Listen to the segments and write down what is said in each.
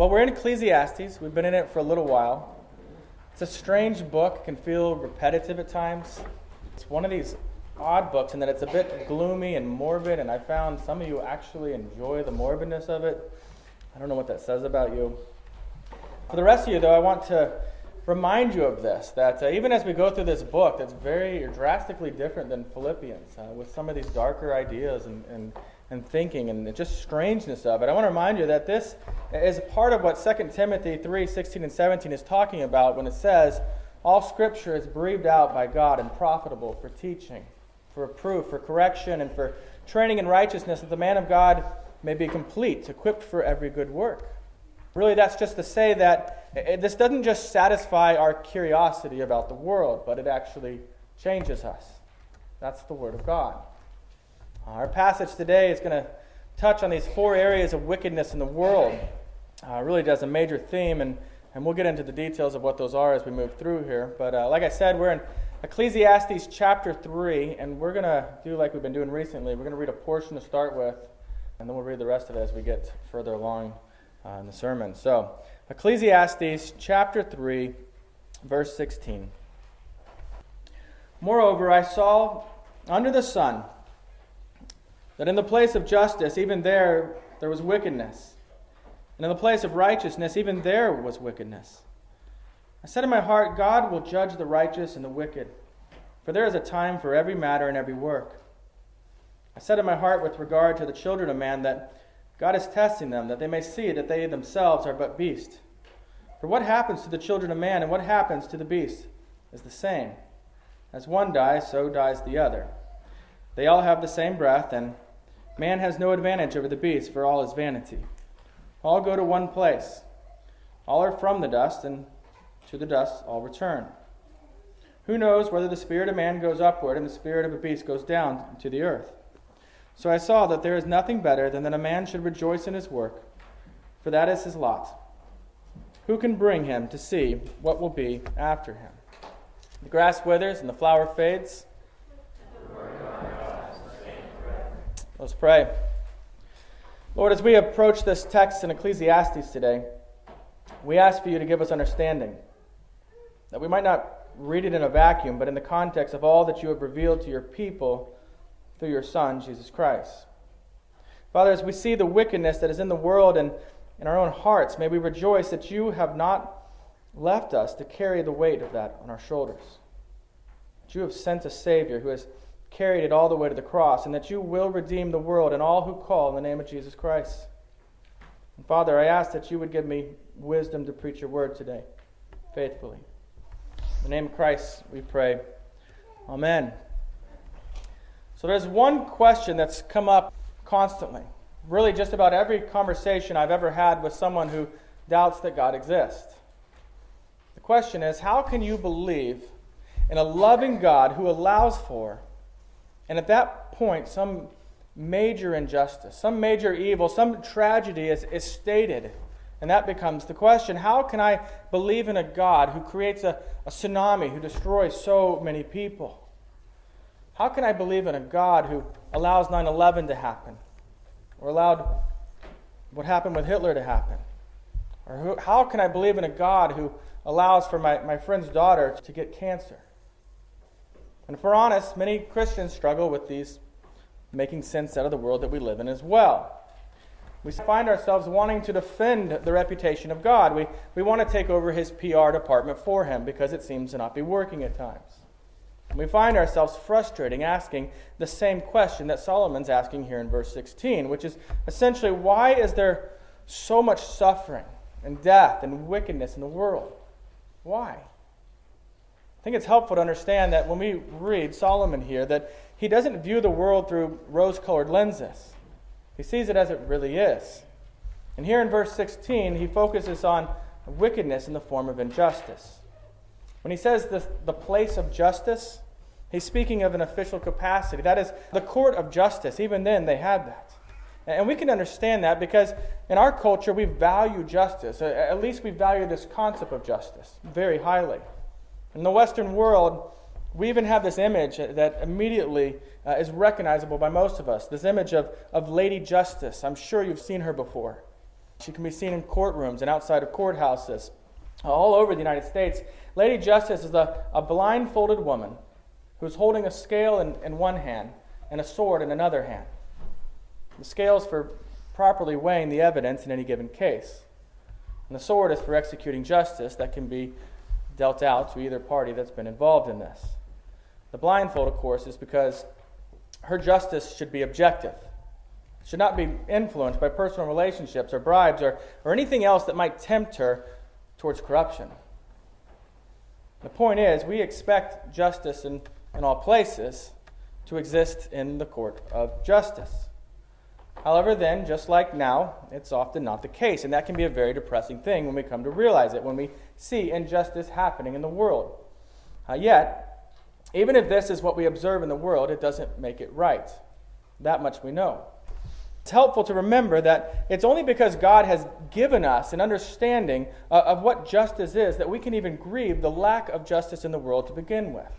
Well, we're in Ecclesiastes. We've been in it for a little while. It's a strange book, it can feel repetitive at times. It's one of these odd books in that it's a bit gloomy and morbid, and I found some of you actually enjoy the morbidness of it. I don't know what that says about you. For the rest of you, though, I want to remind you of this that uh, even as we go through this book that's very drastically different than Philippians, uh, with some of these darker ideas and, and and thinking and the just strangeness of it. I want to remind you that this is part of what 2 Timothy 3 16 and 17 is talking about when it says, All scripture is breathed out by God and profitable for teaching, for proof, for correction, and for training in righteousness, that the man of God may be complete, equipped for every good work. Really, that's just to say that this doesn't just satisfy our curiosity about the world, but it actually changes us. That's the Word of God. Our passage today is going to touch on these four areas of wickedness in the world. Uh, really does a major theme, and, and we'll get into the details of what those are as we move through here. But uh, like I said, we're in Ecclesiastes chapter 3, and we're going to do like we've been doing recently. We're going to read a portion to start with, and then we'll read the rest of it as we get further along uh, in the sermon. So, Ecclesiastes chapter 3, verse 16. Moreover, I saw under the sun that in the place of justice, even there, there was wickedness. And in the place of righteousness, even there was wickedness. I said in my heart, God will judge the righteous and the wicked, for there is a time for every matter and every work. I said in my heart with regard to the children of man that God is testing them, that they may see that they themselves are but beasts. For what happens to the children of man and what happens to the beast is the same. As one dies, so dies the other. They all have the same breath, and Man has no advantage over the beast, for all is vanity. All go to one place. All are from the dust, and to the dust all return. Who knows whether the spirit of man goes upward and the spirit of a beast goes down to the earth? So I saw that there is nothing better than that a man should rejoice in his work, for that is his lot. Who can bring him to see what will be after him? The grass withers and the flower fades Let's pray. Lord, as we approach this text in Ecclesiastes today, we ask for you to give us understanding, that we might not read it in a vacuum, but in the context of all that you have revealed to your people through your Son, Jesus Christ. Father, as we see the wickedness that is in the world and in our own hearts, may we rejoice that you have not left us to carry the weight of that on our shoulders. That you have sent a Savior who has carried it all the way to the cross, and that you will redeem the world and all who call in the name of Jesus Christ. And Father, I ask that you would give me wisdom to preach your word today, faithfully. In the name of Christ, we pray. Amen. So there's one question that's come up constantly. Really, just about every conversation I've ever had with someone who doubts that God exists. The question is how can you believe in a loving God who allows for and at that point, some major injustice, some major evil, some tragedy is, is stated. And that becomes the question how can I believe in a God who creates a, a tsunami, who destroys so many people? How can I believe in a God who allows 9 11 to happen? Or allowed what happened with Hitler to happen? Or who, how can I believe in a God who allows for my, my friend's daughter to get cancer? And if we're honest, many Christians struggle with these making sense out of the world that we live in as well. We find ourselves wanting to defend the reputation of God. We, we want to take over his PR department for him because it seems to not be working at times. And we find ourselves frustrating asking the same question that Solomon's asking here in verse 16, which is essentially why is there so much suffering and death and wickedness in the world? Why? I think it's helpful to understand that when we read Solomon here, that he doesn't view the world through rose colored lenses. He sees it as it really is. And here in verse 16, he focuses on wickedness in the form of injustice. When he says the, the place of justice, he's speaking of an official capacity. That is, the court of justice. Even then, they had that. And we can understand that because in our culture, we value justice. At least we value this concept of justice very highly. In the Western world, we even have this image that immediately uh, is recognizable by most of us this image of, of Lady Justice. I'm sure you've seen her before. She can be seen in courtrooms and outside of courthouses all over the United States. Lady Justice is a, a blindfolded woman who's holding a scale in, in one hand and a sword in another hand. The scales for properly weighing the evidence in any given case. And the sword is for executing justice that can be dealt out to either party that's been involved in this. The blindfold, of course, is because her justice should be objective. It should not be influenced by personal relationships or bribes or, or anything else that might tempt her towards corruption. The point is, we expect justice in, in all places to exist in the court of justice. However, then, just like now, it's often not the case, and that can be a very depressing thing when we come to realize it, when we see injustice happening in the world. Uh, yet, even if this is what we observe in the world, it doesn't make it right. That much we know. It's helpful to remember that it's only because God has given us an understanding uh, of what justice is that we can even grieve the lack of justice in the world to begin with.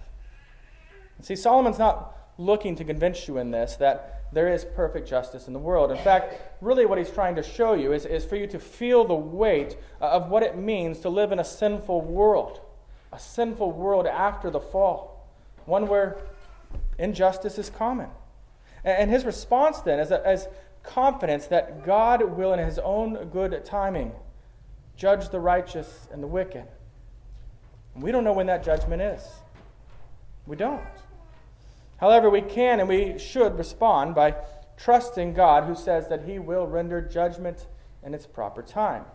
See, Solomon's not looking to convince you in this that there is perfect justice in the world. In fact, really what he's trying to show you is, is for you to feel the weight uh, of what it means to live in a sinful world, a sinful world after the fall, one where injustice is common. And his response then is, is confidence that God will, in his own good timing, judge the righteous and the wicked. We don't know when that judgment is. We don't. However, we can and we should respond by trusting God who says that he will render judgment in its proper time.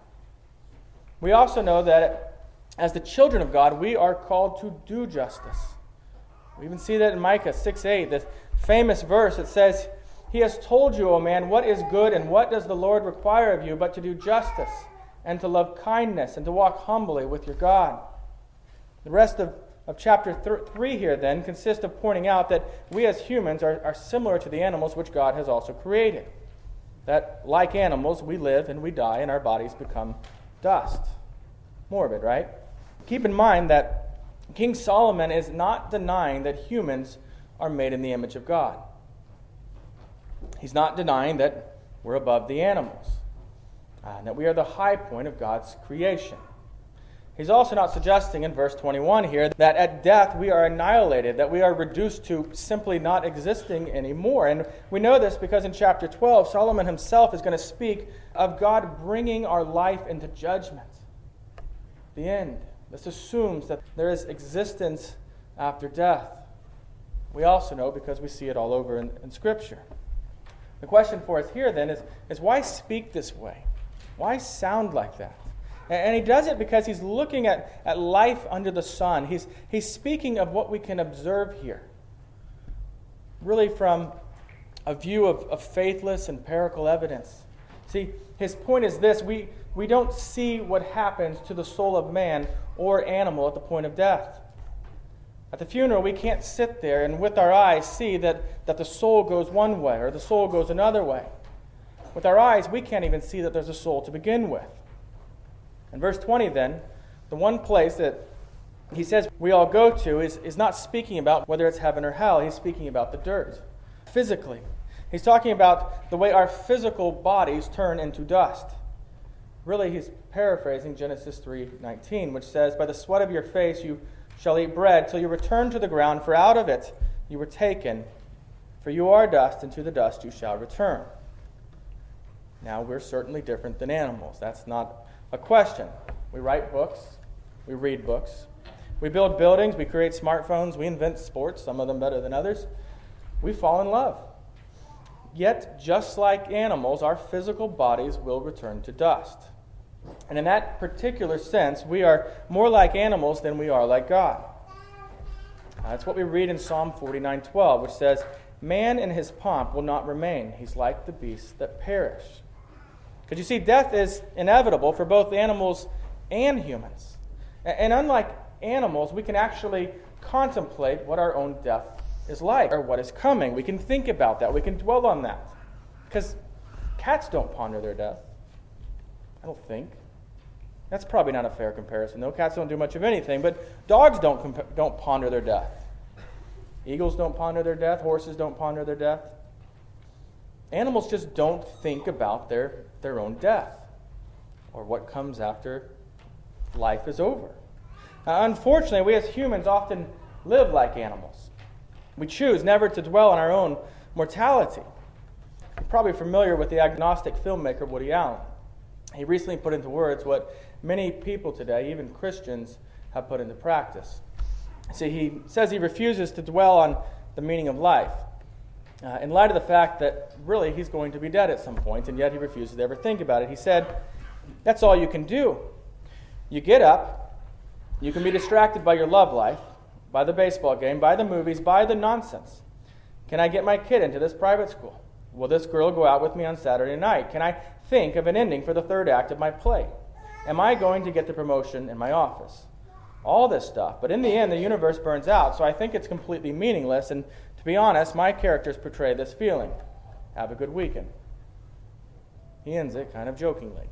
We also know that as the children of God, we are called to do justice. We even see that in Micah 6 8, this famous verse that says, He has told you, O man, what is good and what does the Lord require of you but to do justice and to love kindness and to walk humbly with your God. The rest of of chapter th- 3 here, then, consists of pointing out that we as humans are, are similar to the animals which God has also created. That, like animals, we live and we die, and our bodies become dust. Morbid, right? Keep in mind that King Solomon is not denying that humans are made in the image of God. He's not denying that we're above the animals, uh, that we are the high point of God's creation. He's also not suggesting in verse 21 here that at death we are annihilated, that we are reduced to simply not existing anymore. And we know this because in chapter 12, Solomon himself is going to speak of God bringing our life into judgment. The end. This assumes that there is existence after death. We also know because we see it all over in, in Scripture. The question for us here then is, is why speak this way? Why sound like that? And he does it because he's looking at, at life under the sun. He's, he's speaking of what we can observe here. Really, from a view of, of faithless empirical evidence. See, his point is this we, we don't see what happens to the soul of man or animal at the point of death. At the funeral, we can't sit there and with our eyes see that, that the soul goes one way or the soul goes another way. With our eyes, we can't even see that there's a soul to begin with. In verse 20, then, the one place that he says we all go to is, is not speaking about whether it's heaven or hell. He's speaking about the dirt, physically. He's talking about the way our physical bodies turn into dust. Really, he's paraphrasing Genesis 3:19, which says, "By the sweat of your face you shall eat bread till you return to the ground, for out of it you were taken. For you are dust, and to the dust you shall return." Now, we're certainly different than animals. That's not a question. We write books, we read books, we build buildings, we create smartphones, we invent sports, some of them better than others. We fall in love. Yet, just like animals, our physical bodies will return to dust. And in that particular sense, we are more like animals than we are like God. That's what we read in Psalm 49:12, which says, "Man in his pomp will not remain; he's like the beasts that perish." Because you see, death is inevitable for both animals and humans. And unlike animals, we can actually contemplate what our own death is like or what is coming. We can think about that. We can dwell on that. Because cats don't ponder their death. I don't think. That's probably not a fair comparison, though. Cats don't do much of anything, but dogs don't, comp- don't ponder their death. Eagles don't ponder their death. Horses don't ponder their death. Animals just don't think about their, their own death. or what comes after life is over. Uh, unfortunately, we as humans often live like animals. We choose never to dwell on our own mortality. You're probably familiar with the agnostic filmmaker Woody Allen. He recently put into words what many people today, even Christians, have put into practice. See, he says he refuses to dwell on the meaning of life. Uh, in light of the fact that really he's going to be dead at some point, and yet he refuses to ever think about it. He said, That's all you can do. You get up, you can be distracted by your love life, by the baseball game, by the movies, by the nonsense. Can I get my kid into this private school? Will this girl go out with me on Saturday night? Can I think of an ending for the third act of my play? Am I going to get the promotion in my office? All this stuff. But in the end, the universe burns out, so I think it's completely meaningless. And be honest, my characters portray this feeling. Have a good weekend. He ends it kind of jokingly.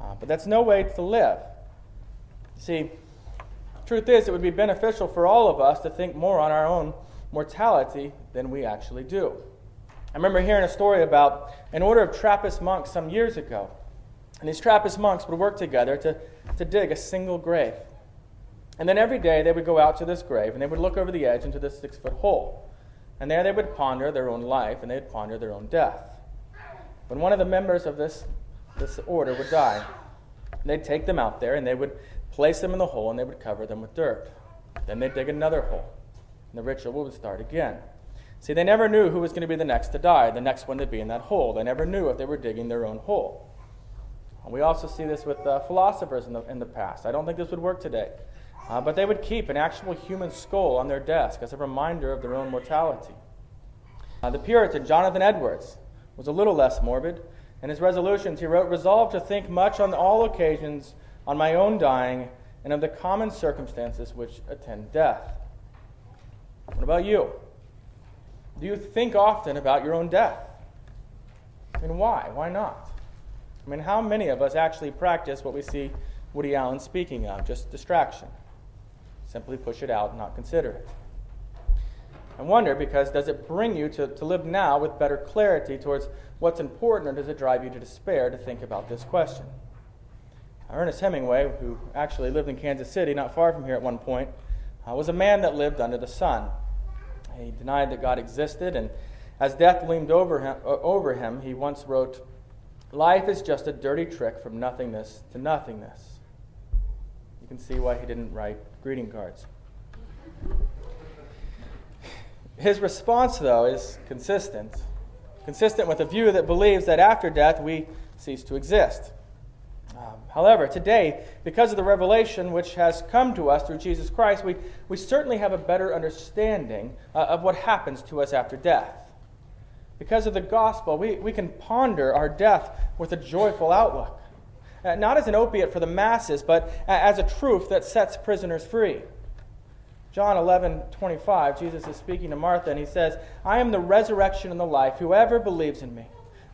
Uh, but that's no way to live. See, truth is, it would be beneficial for all of us to think more on our own mortality than we actually do. I remember hearing a story about an order of Trappist monks some years ago. And these Trappist monks would work together to, to dig a single grave. And then every day they would go out to this grave and they would look over the edge into this six foot hole. And there they would ponder their own life and they'd ponder their own death. When one of the members of this, this order would die, they'd take them out there and they would place them in the hole and they would cover them with dirt. Then they'd dig another hole and the ritual would start again. See, they never knew who was going to be the next to die, the next one to be in that hole. They never knew if they were digging their own hole. And we also see this with uh, philosophers in the, in the past. I don't think this would work today. Uh, but they would keep an actual human skull on their desk as a reminder of their own mortality. Uh, the Puritan, Jonathan Edwards, was a little less morbid. In his resolutions, he wrote, Resolved to think much on all occasions on my own dying and of the common circumstances which attend death. What about you? Do you think often about your own death? And why? Why not? I mean, how many of us actually practice what we see Woody Allen speaking of, just distraction? Simply push it out and not consider it. I wonder because does it bring you to, to live now with better clarity towards what's important, or does it drive you to despair to think about this question? Ernest Hemingway, who actually lived in Kansas City, not far from here at one point, uh, was a man that lived under the sun. He denied that God existed, and as death loomed over him, uh, over him, he once wrote, Life is just a dirty trick from nothingness to nothingness. You can see why he didn't write greeting cards. His response, though, is consistent. Consistent with a view that believes that after death we cease to exist. Um, however, today, because of the revelation which has come to us through Jesus Christ, we, we certainly have a better understanding uh, of what happens to us after death. Because of the gospel, we, we can ponder our death with a joyful outlook, uh, not as an opiate for the masses, but as a truth that sets prisoners free. John 11, 25, Jesus is speaking to Martha, and he says, I am the resurrection and the life. Whoever believes in me,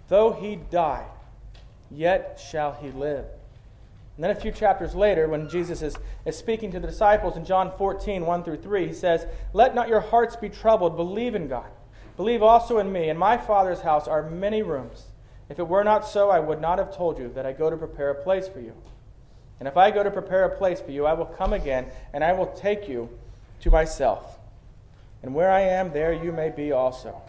though he die, yet shall he live. And then a few chapters later, when Jesus is, is speaking to the disciples in John 14, 1 through 3, he says, Let not your hearts be troubled. Believe in God. Believe also in me. In my Father's house are many rooms. If it were not so, I would not have told you that I go to prepare a place for you. And if I go to prepare a place for you, I will come again, and I will take you to myself. And where I am, there you may be also.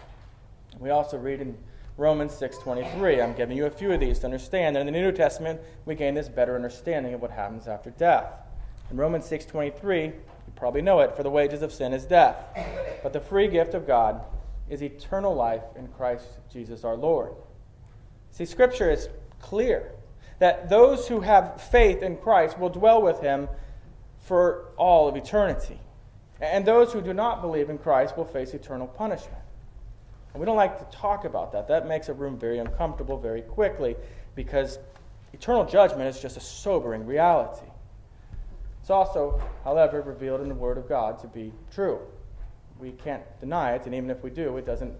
We also read in Romans 6:23. I'm giving you a few of these to understand in the New Testament we gain this better understanding of what happens after death. In Romans 6:23, you probably know it, for the wages of sin is death, but the free gift of God is eternal life in Christ Jesus our Lord. See, scripture is clear that those who have faith in Christ will dwell with him for all of eternity. And those who do not believe in Christ will face eternal punishment. And we don't like to talk about that. That makes a room very uncomfortable very quickly because eternal judgment is just a sobering reality. It's also, however, revealed in the Word of God to be true. We can't deny it, and even if we do, it doesn't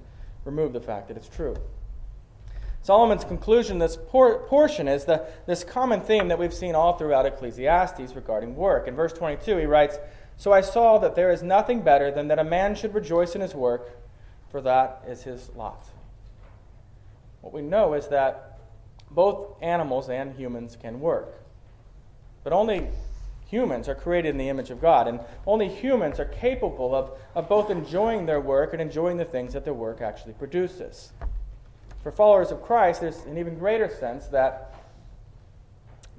remove the fact that it's true. Solomon's conclusion this por- portion is the, this common theme that we've seen all throughout Ecclesiastes regarding work. In verse 22, he writes, So I saw that there is nothing better than that a man should rejoice in his work for that is his lot. What we know is that both animals and humans can work. But only humans are created in the image of God, and only humans are capable of, of both enjoying their work and enjoying the things that their work actually produces. For followers of Christ, there's an even greater sense that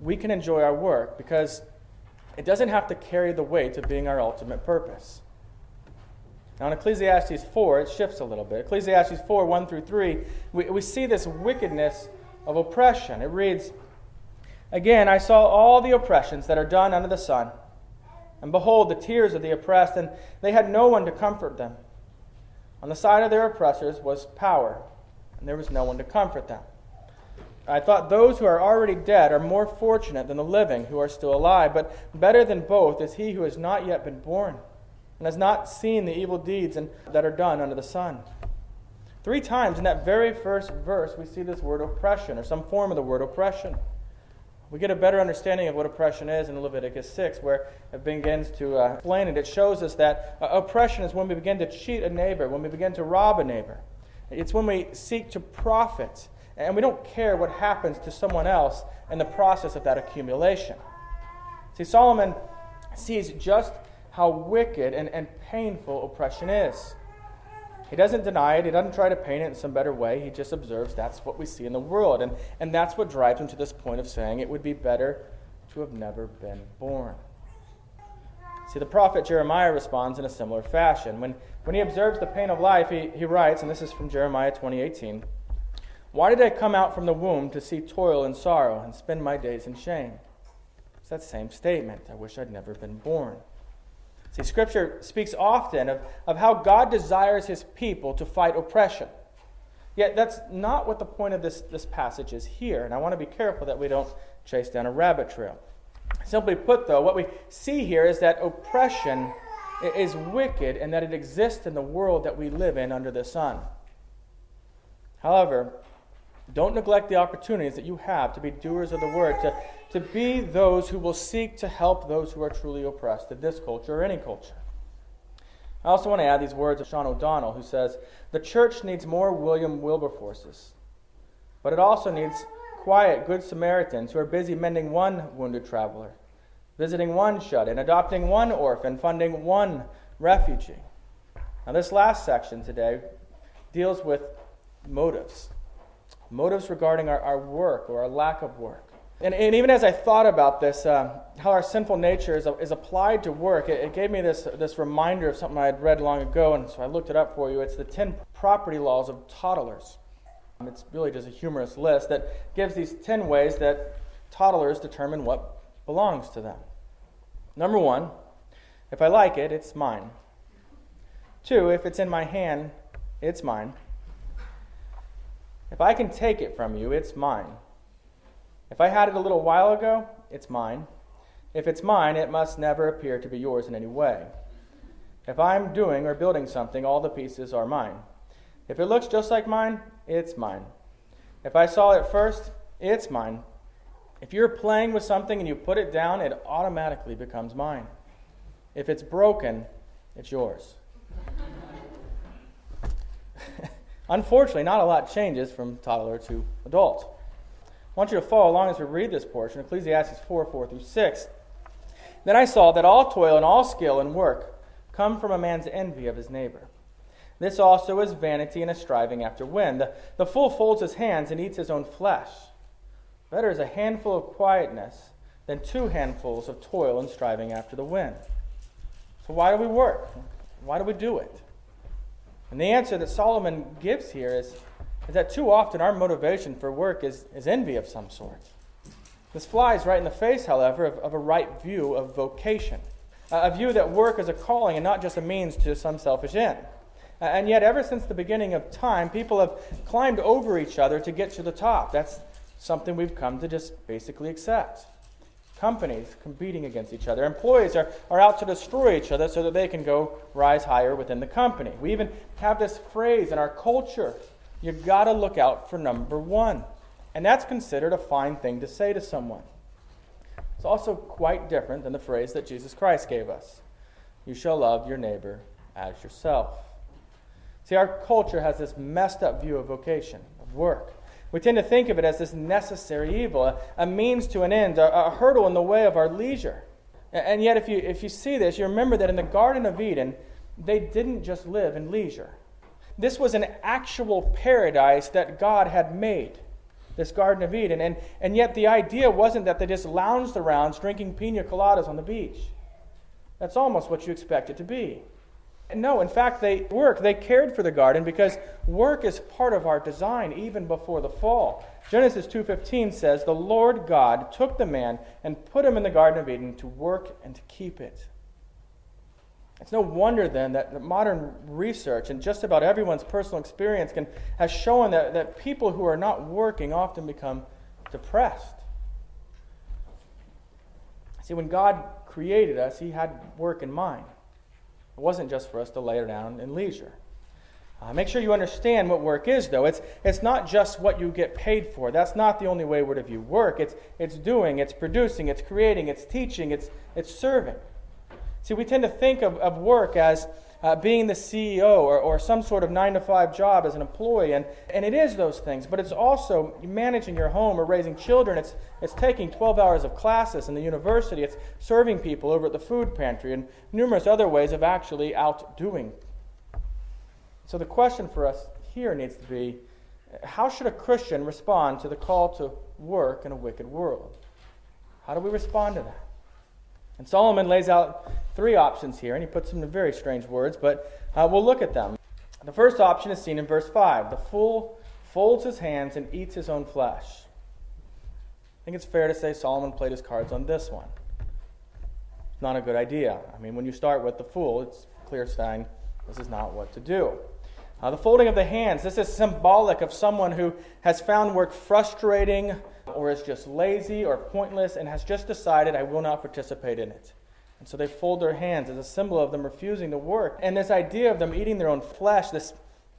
we can enjoy our work because it doesn't have to carry the weight of being our ultimate purpose. Now, in Ecclesiastes 4, it shifts a little bit. Ecclesiastes 4 1 through 3, we, we see this wickedness of oppression. It reads, Again, I saw all the oppressions that are done under the sun. And behold, the tears of the oppressed, and they had no one to comfort them. On the side of their oppressors was power, and there was no one to comfort them. I thought those who are already dead are more fortunate than the living who are still alive, but better than both is he who has not yet been born and has not seen the evil deeds and, that are done under the sun. Three times in that very first verse, we see this word oppression, or some form of the word oppression. We get a better understanding of what oppression is in Leviticus 6, where it begins to uh, explain it. It shows us that uh, oppression is when we begin to cheat a neighbor, when we begin to rob a neighbor. It's when we seek to profit, and we don't care what happens to someone else in the process of that accumulation. See, Solomon sees just how wicked and, and painful oppression is. He doesn't deny it. He doesn't try to paint it in some better way. He just observes that's what we see in the world. And, and that's what drives him to this point of saying it would be better to have never been born. See, the prophet Jeremiah responds in a similar fashion. When, when he observes the pain of life, he, he writes, and this is from Jeremiah 2018 Why did I come out from the womb to see toil and sorrow and spend my days in shame? It's that same statement. I wish I'd never been born. See, Scripture speaks often of, of how God desires his people to fight oppression. Yet that's not what the point of this, this passage is here, and I want to be careful that we don't chase down a rabbit trail. Simply put, though, what we see here is that oppression is wicked and that it exists in the world that we live in under the sun. However, don't neglect the opportunities that you have to be doers of the word, to, to be those who will seek to help those who are truly oppressed in this culture or any culture. I also want to add these words of Sean O'Donnell, who says The church needs more William Wilberforces, but it also needs quiet, good Samaritans who are busy mending one wounded traveler, visiting one shut in, adopting one orphan, funding one refugee. Now, this last section today deals with motives motives regarding our, our work or our lack of work. And, and even as I thought about this, uh, how our sinful nature is, is applied to work, it, it, gave me this, this reminder of something I had read long ago, and so I looked it up for you. It's the 10 property laws of toddlers. It's really just a humorous list that gives these 10 ways that toddlers determine what belongs to them. Number one, if I like it, it's mine. Two, if it's in my hand, it's mine. If I can take it from you, it's mine. If I had it a little while ago, it's mine. If it's mine, it must never appear to be yours in any way. If I'm doing or building something, all the pieces are mine. If it looks just like mine, it's mine. If I saw it first, it's mine. If you're playing with something and you put it down, it automatically becomes mine. If it's broken, it's yours. Unfortunately, not a lot changes from toddler to adult. I want you to follow along as we read this portion, Ecclesiastes 4 4 through 6. Then I saw that all toil and all skill and work come from a man's envy of his neighbor. This also is vanity and a striving after wind. The, the fool folds his hands and eats his own flesh. Better is a handful of quietness than two handfuls of toil and striving after the wind. So, why do we work? Why do we do it? And the answer that Solomon gives here is, is that too often our motivation for work is, is envy of some sort. This flies right in the face, however, of, of a right view of vocation, a view that work is a calling and not just a means to some selfish end. And yet, ever since the beginning of time, people have climbed over each other to get to the top. That's something we've come to just basically accept companies competing against each other. Employees are, are out to destroy each other so that they can go rise higher within the company. We even have this phrase in our culture you've got to look out for number one. And that's considered a fine thing to say to someone. It's also quite different than the phrase that Jesus Christ gave us You shall love your neighbor as yourself. See, our culture has this messed up view of vocation, of work. We tend to think of it as this necessary evil, a, a means to an end, a, a, hurdle in the way of our leisure. And yet, if you, if you see this, you remember that in the Garden of Eden, they didn't just live in leisure. This was an actual paradise that God had made, this Garden of Eden. And, and yet, the idea wasn't that they just lounged around drinking pina coladas on the beach. That's almost what you expect it to be. No, in fact, they work. They cared for the garden because work is part of our design even before the fall. Genesis 2:15 says, "The Lord God took the man and put him in the garden of Eden to work and to keep it." It's no wonder then that modern research and just about everyone's personal experience can, has shown that, that people who are not working often become depressed. See, when God created us, He had work in mind. It wasn't just for us to lay down in leisure. Uh, make sure you understand what work is, though. It's, it's not just what you get paid for. That's not the only way we're to view work. It's, it's doing, it's producing, it's creating, it's teaching, it's, it's serving. See, we tend to think of, of work as uh, being the CEO or, or some sort of nine to five job as an employee. And, and it is those things, but it's also managing your home or raising children. It's, it's taking 12 hours of classes in the university. It's serving people over at the food pantry and numerous other ways of actually outdoing. So the question for us here needs to be how should a Christian respond to the call to work in a wicked world? How do we respond to that? And Solomon lays out three options here, and he puts them in very strange words, but uh, we'll look at them. The first option is seen in verse 5. The fool folds his hands and eats his own flesh. I think it's fair to say Solomon played his cards on this one. It's not a good idea. I mean, when you start with the fool, it's clear sign this is not what to do. Uh, the folding of the hands, this is symbolic of someone who has found work frustrating or is just lazy or pointless and has just decided, I will not participate in it. And so they fold their hands as a symbol of them refusing to work. And this idea of them eating their own flesh, this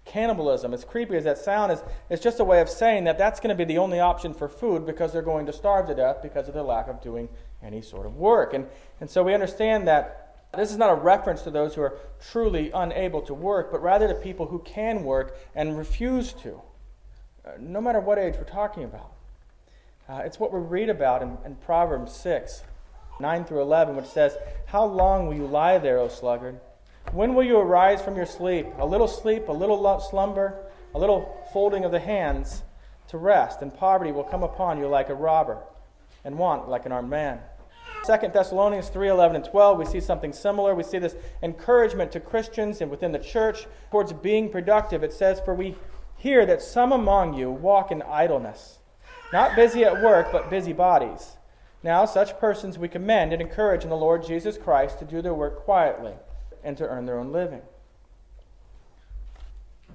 cannibalism, as creepy as that sound is, is just a way of saying that that's going to be the only option for food because they're going to starve to death because of their lack of doing any sort of work. And, and so we understand that this is not a reference to those who are truly unable to work, but rather to people who can work and refuse to, uh, no matter what age we're talking about. Uh, it's what we read about in, in Proverbs 6, 9 through 11, which says, How long will you lie there, O sluggard? When will you arise from your sleep? A little sleep, a little slumber, a little folding of the hands to rest, and poverty will come upon you like a robber, and want like an armed man. 2 Thessalonians 3 11 and 12, we see something similar. We see this encouragement to Christians and within the church towards being productive. It says, For we hear that some among you walk in idleness not busy at work, but busy bodies. Now, such persons we commend and encourage in the Lord Jesus Christ to do their work quietly and to earn their own living.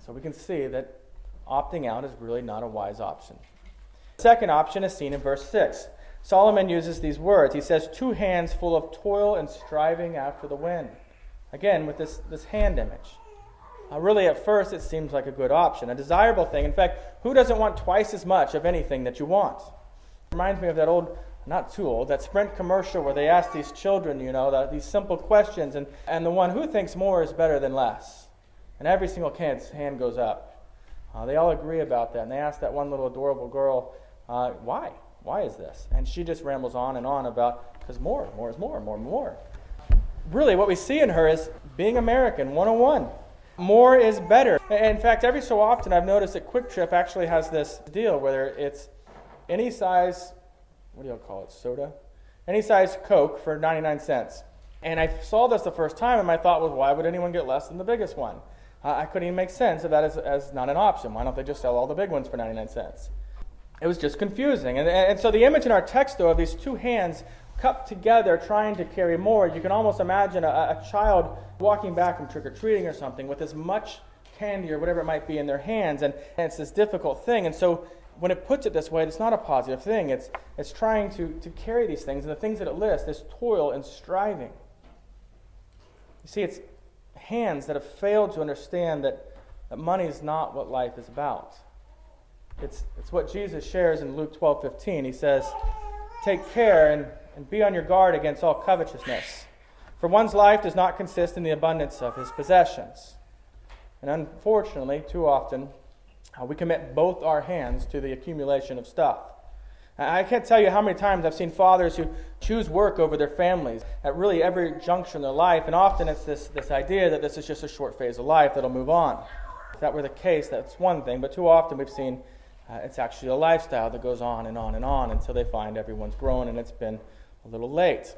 So we can see that opting out is really not a wise option. The second option is seen in verse 6. Solomon uses these words. He says, Two hands full of toil and striving after the wind. Again, with this, this hand image. Uh, really, at first, it seems like a good option, a desirable thing. In fact, who doesn't want twice as much of anything that you want? It reminds me of that old, not too old, that Sprint commercial where they ask these children, you know, the, these simple questions, and, and the one who thinks more is better than less. And every single kid's hand goes up. Uh, they all agree about that. And they ask that one little adorable girl, uh, why? Why is this? And she just rambles on and on about, because more, more is more, more, more. Really, what we see in her is being American 101 more is better. In fact, every so often I've noticed that QuikTrip actually has this deal where it's any size, what do you call it, soda? Any size Coke for 99 cents. And I saw this the first time, and my thought was, why would anyone get less than the biggest one? Uh, I couldn't even make sense of that as, as not an option. Why don't they just sell all the big ones for 99 cents? It was just confusing. And, and so the image in our text, though, of these two hands cupped together trying to carry more, you can almost imagine a, a child walking back from trick or treating or something with as much candy or whatever it might be in their hands, and, and it's this difficult thing. And so when it puts it this way, it's not a positive thing. It's, it's trying to, to carry these things, and the things that it lists is toil and striving. You see, it's hands that have failed to understand that, that money is not what life is about. It's, it's what Jesus shares in Luke 12 15. He says, Take care and and be on your guard against all covetousness. For one's life does not consist in the abundance of his possessions. And unfortunately, too often, uh, we commit both our hands to the accumulation of stuff. I can't tell you how many times I've seen fathers who choose work over their families at really every juncture in their life, and often it's this, this idea that this is just a short phase of life that'll move on. If that were the case, that's one thing, but too often we've seen uh, it's actually a lifestyle that goes on and on and on until they find everyone's grown and it's been a little late.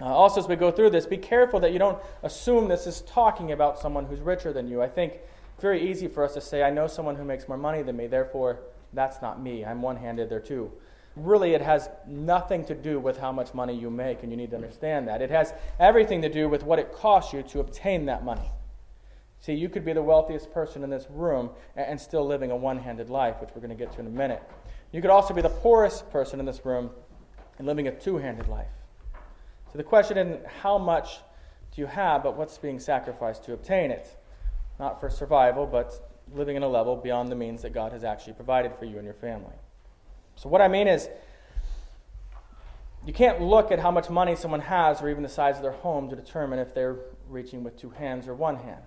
Uh, also, as we go through this, be careful that you don't assume this is talking about someone who's richer than you. I think it's very easy for us to say, I know someone who makes more money than me, therefore that's not me. I'm one handed there too really it has nothing to do with how much money you make, and you need to understand that. It has everything to do with what it costs you to obtain that money. See, you could be the wealthiest person in this room and still living a one handed life, which we're going to get to in a minute. You could also be the poorest person in this room and living a two handed life. So the question isn't how much do you have, but what's being sacrificed to obtain it. Not for survival, but living in a level beyond the means that God has actually provided for you and your family. So, what I mean is, you can't look at how much money someone has or even the size of their home to determine if they're reaching with two hands or one hand.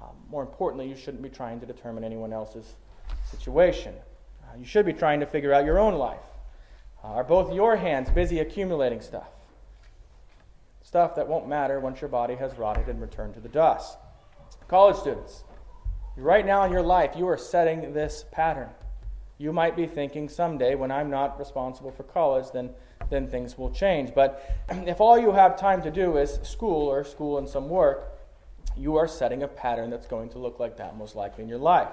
Um, more importantly, you shouldn't be trying to determine anyone else's situation. Uh, you should be trying to figure out your own life. Are both your hands busy accumulating stuff? Stuff that won't matter once your body has rotted and returned to the dust. College students, right now in your life, you are setting this pattern. You might be thinking someday, when I'm not responsible for college, then, then things will change. But if all you have time to do is school or school and some work, you are setting a pattern that's going to look like that most likely in your life.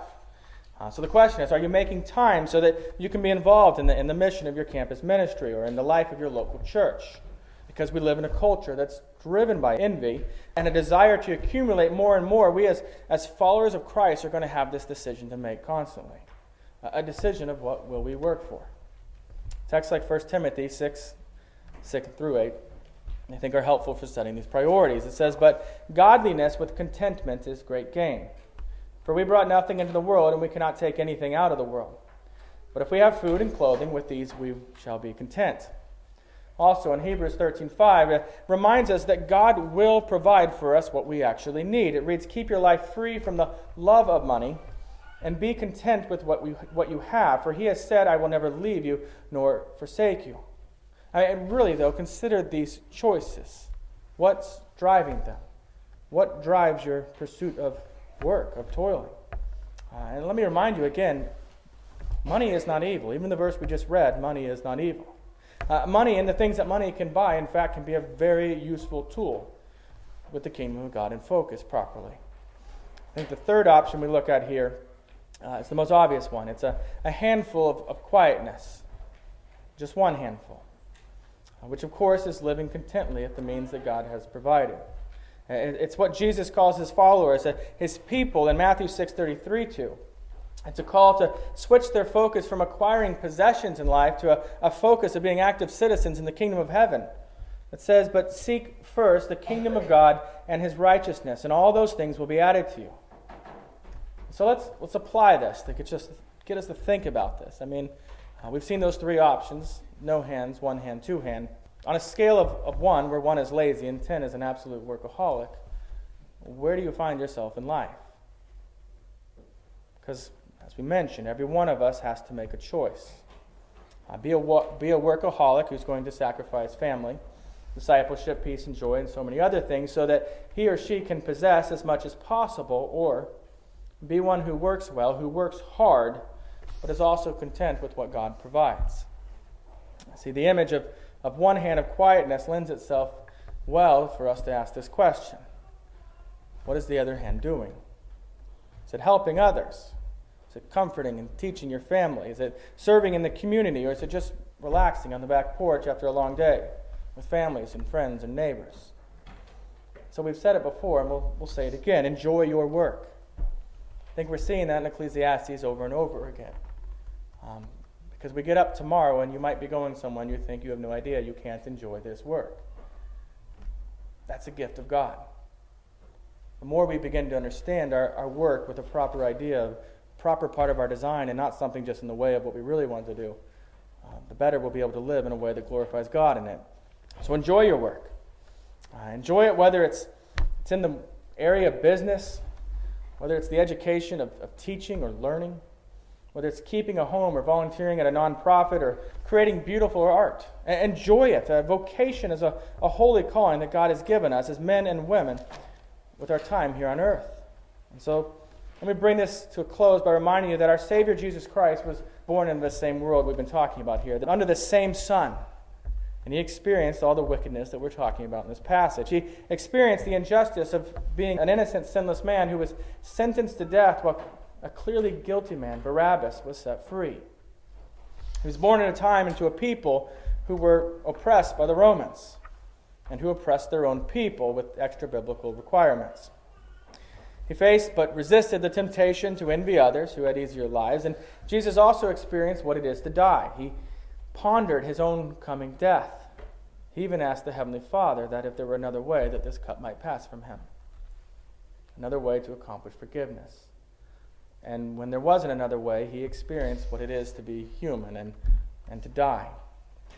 Uh, so the question is are you making time so that you can be involved in the, in the mission of your campus ministry or in the life of your local church? Because we live in a culture that's driven by envy and a desire to accumulate more and more, we as, as followers of Christ are going to have this decision to make constantly a decision of what will we work for. Texts like 1 Timothy 6, 6 through 8, I think are helpful for setting these priorities. It says, But godliness with contentment is great gain. For we brought nothing into the world, and we cannot take anything out of the world. But if we have food and clothing, with these we shall be content. Also in Hebrews 13:5 it reminds us that God will provide for us what we actually need. It reads, "Keep your life free from the love of money and be content with what, we, what you have, for he has said, I will never leave you nor forsake you. I mean, really, though, consider these choices. What's driving them? What drives your pursuit of work, of toiling? Uh, and let me remind you again money is not evil. Even the verse we just read, money is not evil. Uh, money and the things that money can buy, in fact, can be a very useful tool with the kingdom of God in focus properly. I think the third option we look at here uh, it's the most obvious one. It's a, a handful of, of quietness, just one handful, uh, which of course is living contently at the means that God has provided. It's what Jesus calls his followers, uh, his people, in Matthew 6:33 to. It's a call to switch their focus from acquiring possessions in life to a, a focus of being active citizens in the kingdom of heaven. It says, But seek first the kingdom of God and his righteousness, and all those things will be added to you. So let's, let's apply this to could just, get us to think about this. I mean, uh, we've seen those three options no hands, one hand, two hand. On a scale of, of one, where one is lazy and 10 is an absolute workaholic, where do you find yourself in life? Because, as we mentioned, every one of us has to make a choice. Uh, be, a, be a workaholic who's going to sacrifice family, discipleship, peace, and joy, and so many other things so that he or she can possess as much as possible, or be one who works well, who works hard, but is also content with what God provides. See, the image of, of one hand of quietness lends itself well for us to ask this question What is the other hand doing? Is it helping others? Is it comforting and teaching your family? Is it serving in the community? Or is it just relaxing on the back porch after a long day with families and friends and neighbors? So we've said it before, and we'll, we'll say it again enjoy your work I think we're seeing that in Ecclesiastes over and over again. Um, because we get up tomorrow and you might be going somewhere and you think you have no idea you can't enjoy this work. That's a gift of God. The more we begin to understand our, our work with a proper idea, of proper part of our design, and not something just in the way of what we really want to do, uh, the better we'll be able to live in a way that glorifies God in it. So enjoy your work. Uh, enjoy it whether it's, it's in the area of business, whether it's the education of, of teaching or learning, whether it's keeping a home or volunteering at a nonprofit or creating beautiful art. Enjoy it. A vocation is a, a holy calling that God has given us as men and women with our time here on earth. And so, let me bring this to a close by reminding you that our Savior Jesus Christ was born in the same world we've been talking about here, that under the same sun. And he experienced all the wickedness that we're talking about in this passage. He experienced the injustice of being an innocent, sinless man who was sentenced to death while a clearly guilty man, Barabbas, was set free. He was born at a time into a people who were oppressed by the Romans and who oppressed their own people with extra biblical requirements. He faced but resisted the temptation to envy others who had easier lives, and Jesus also experienced what it is to die. He pondered his own coming death. He even asked the Heavenly Father that if there were another way, that this cup might pass from him. Another way to accomplish forgiveness. And when there wasn't another way, he experienced what it is to be human and, and to die.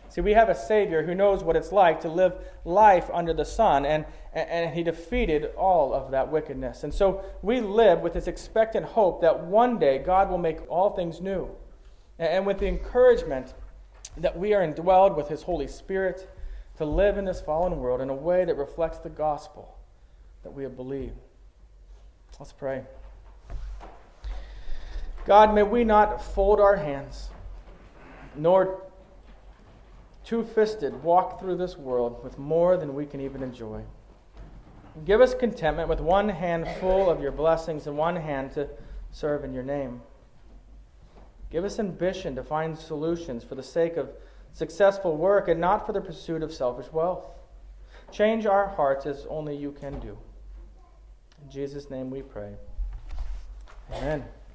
See, we have a Savior who knows what it's like to live life under the sun, and, and he defeated all of that wickedness. And so we live with this expectant hope that one day God will make all things new. And with the encouragement that we are indwelled with his Holy Spirit to live in this fallen world in a way that reflects the gospel that we have believed. Let's pray. God, may we not fold our hands, nor two fisted walk through this world with more than we can even enjoy. Give us contentment with one hand full of your blessings and one hand to serve in your name. Give us ambition to find solutions for the sake of successful work and not for the pursuit of selfish wealth. Change our hearts as only you can do. In Jesus' name we pray. Amen.